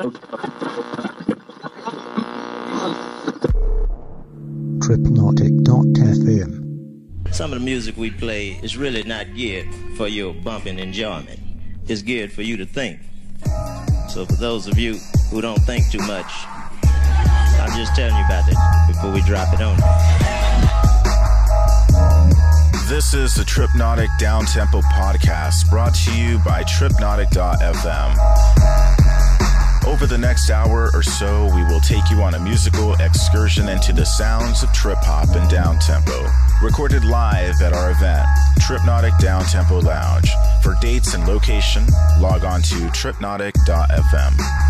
Tripnotic.fm Some of the music we play is really not geared for your bumping enjoyment. It's geared for you to think. So for those of you who don't think too much, I'm just telling you about it before we drop it on you. This is the Tripnotic Downtempo podcast brought to you by Tripnotic.fm. Over the next hour or so, we will take you on a musical excursion into the sounds of trip hop and downtempo. Recorded live at our event, Tripnotic Downtempo Lounge. For dates and location, log on to tripnotic.fm.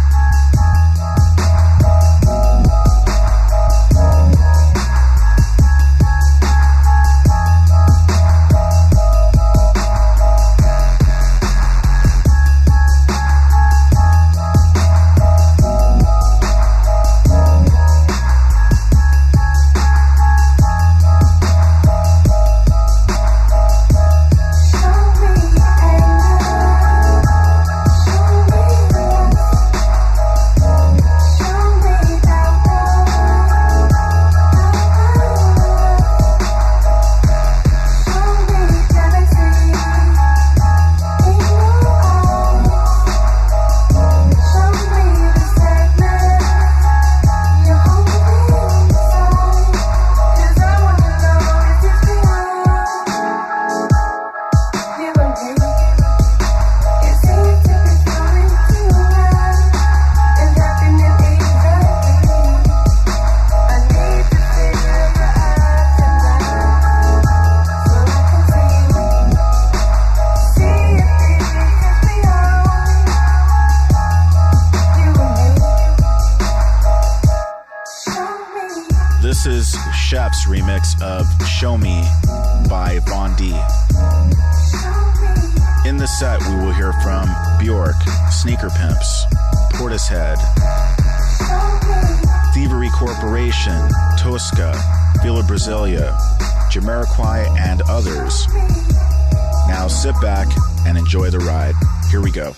Tosca, Villa Brasilia, Jamiroquai, and others. Now sit back and enjoy the ride. Here we go.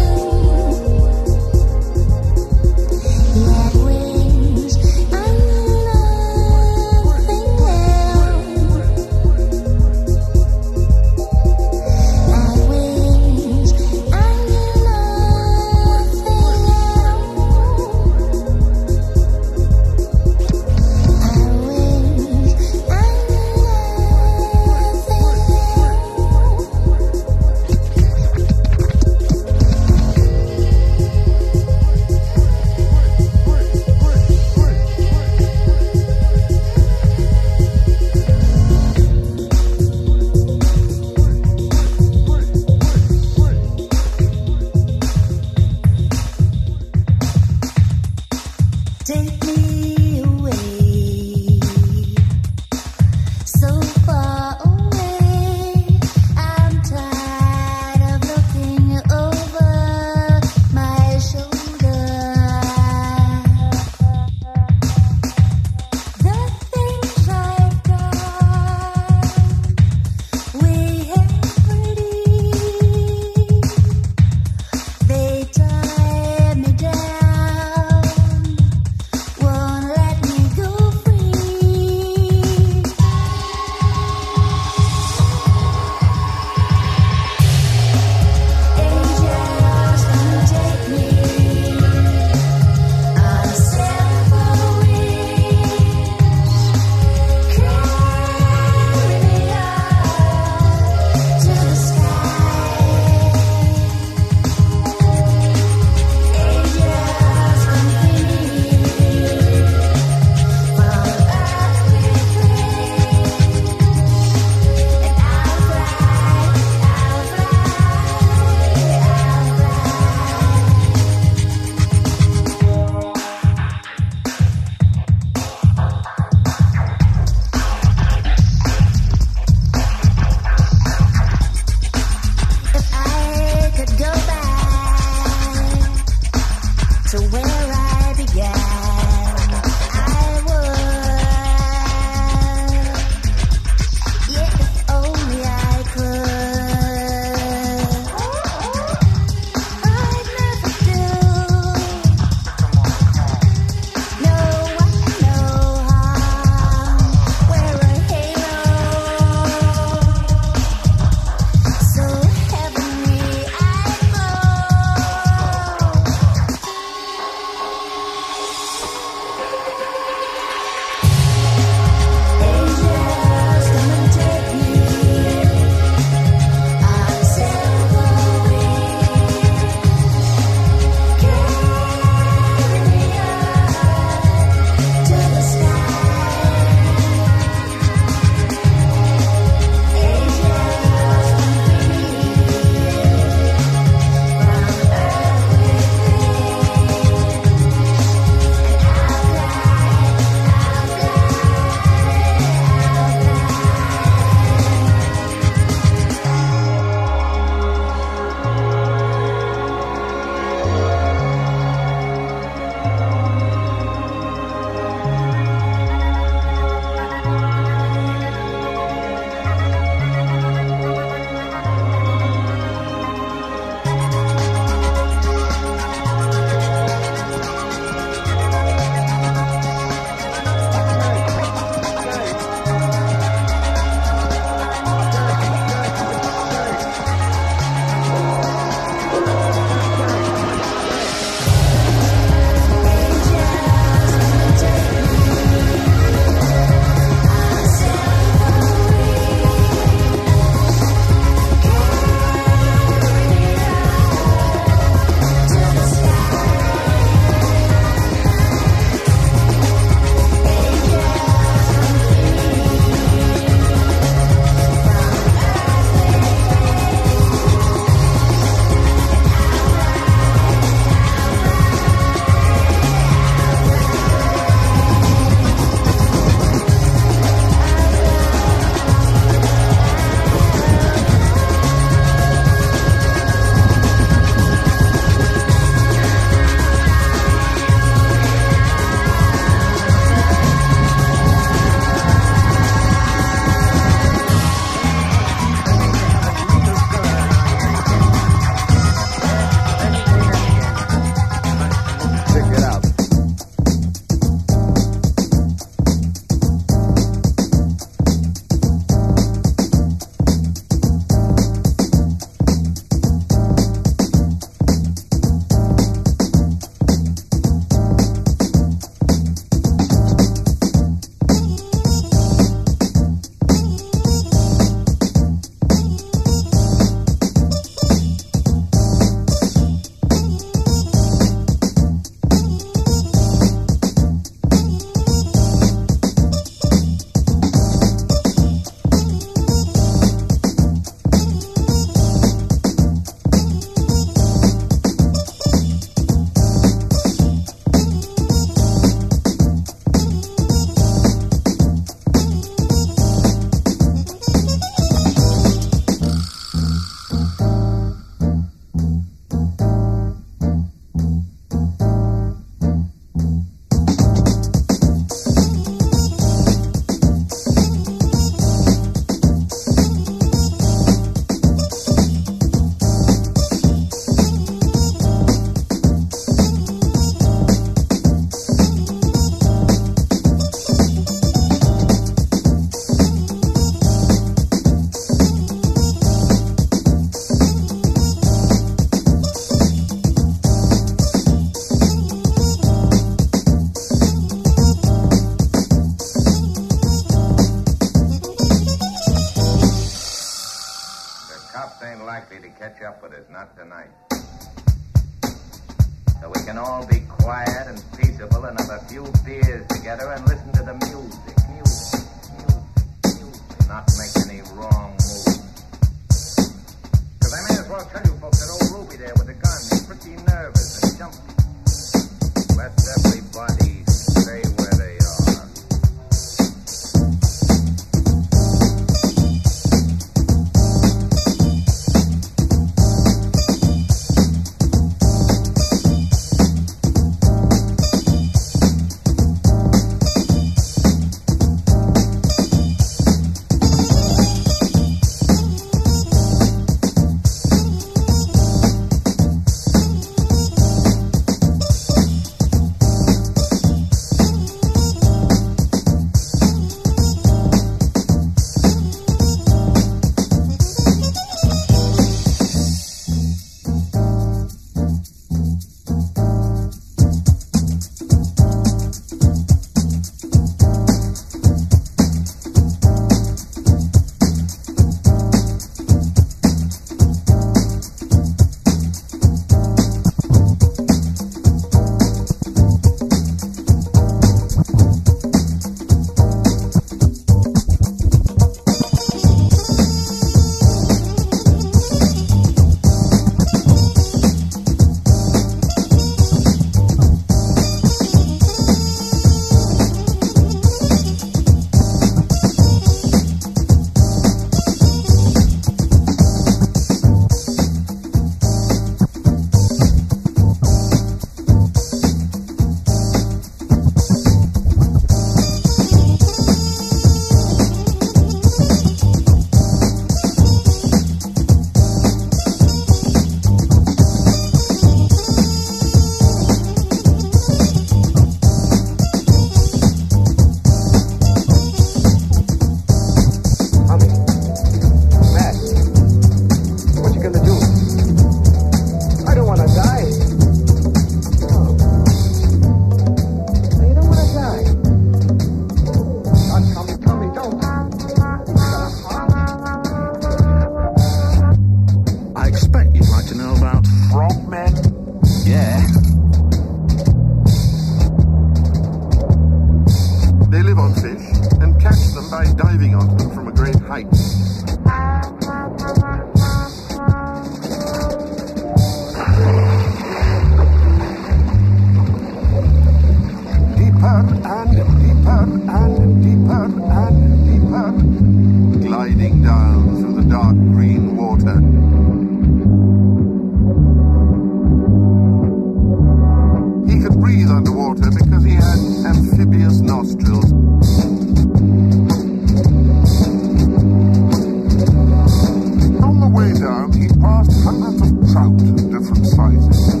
He passed hundreds of trout of different sizes.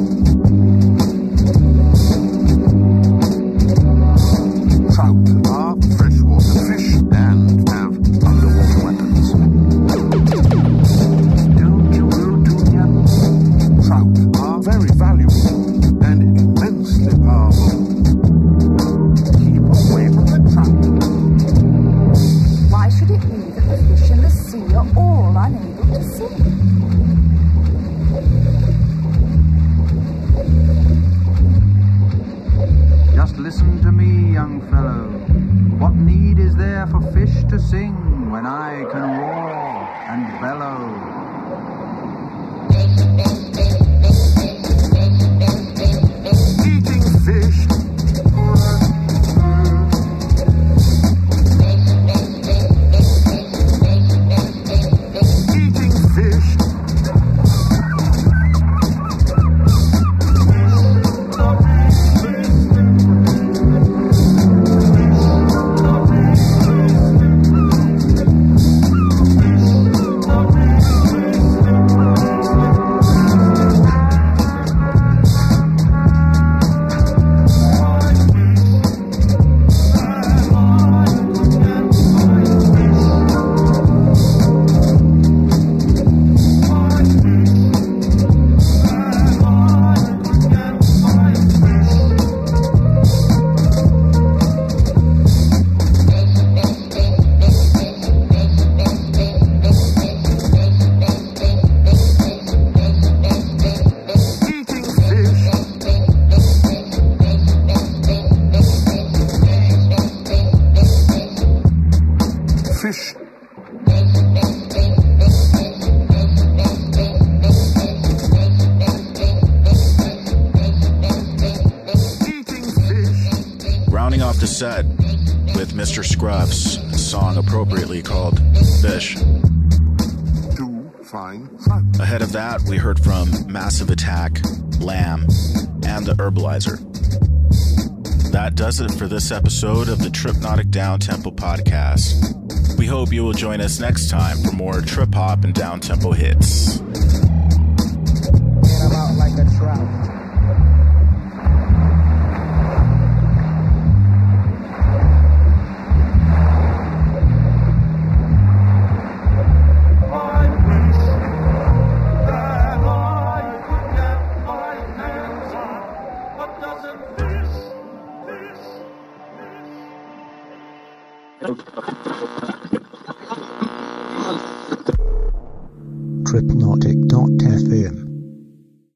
Herbaliser. That does it for this episode of the Tripnotic Down Tempo podcast. We hope you will join us next time for more trip hop and down tempo hits.